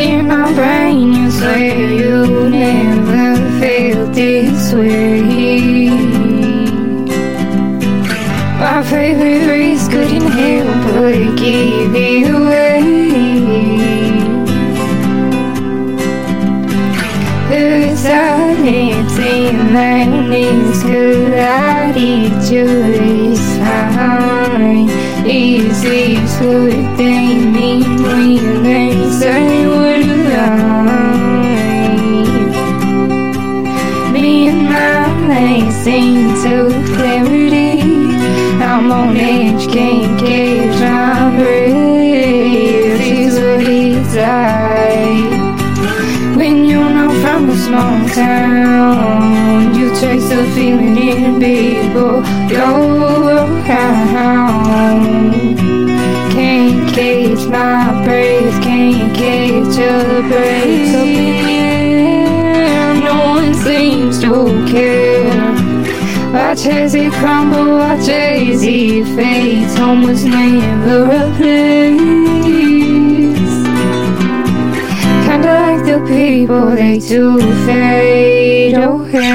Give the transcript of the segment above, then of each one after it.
in my brain. You say you never felt this way. My favorite race couldn't help but give you away. There's silence in that is could I did just seem so clarity. I'm on edge, can't catch my breath. Is what it's like when you're not from a small town. You chase the feeling in people you're around. Can't catch my breath, can't catch a breath. No one seems to care. Watch as it crumble, watch as it fades. Home was never a place. Kinda like the people they do fade away.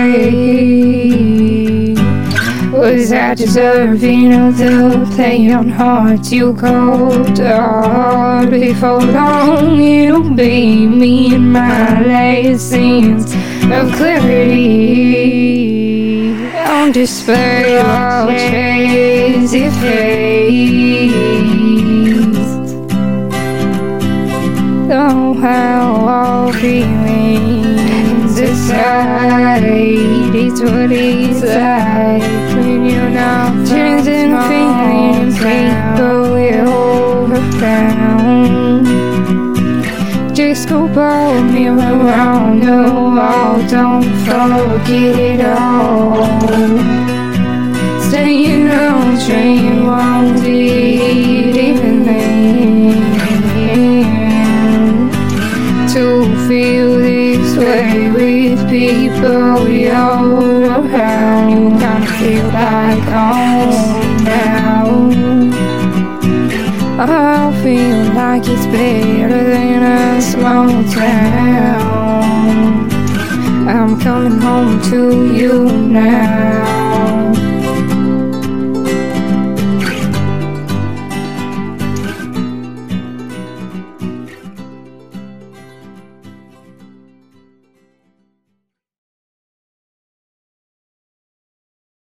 Was I deserving of the play on hearts you cold hard? Before long, it'll be me and my last scenes of clarity on display. I'll chase it fades. Know how all feelings aside, it's what it's like when you're not changing feelings. People will overfound. Go bow me around the wall, don't forget it all. Staying on the train won't lead even then. To feel this way with people you're around, you kinda feel like home now. I feel like it's better than small town. I'm coming home to you now.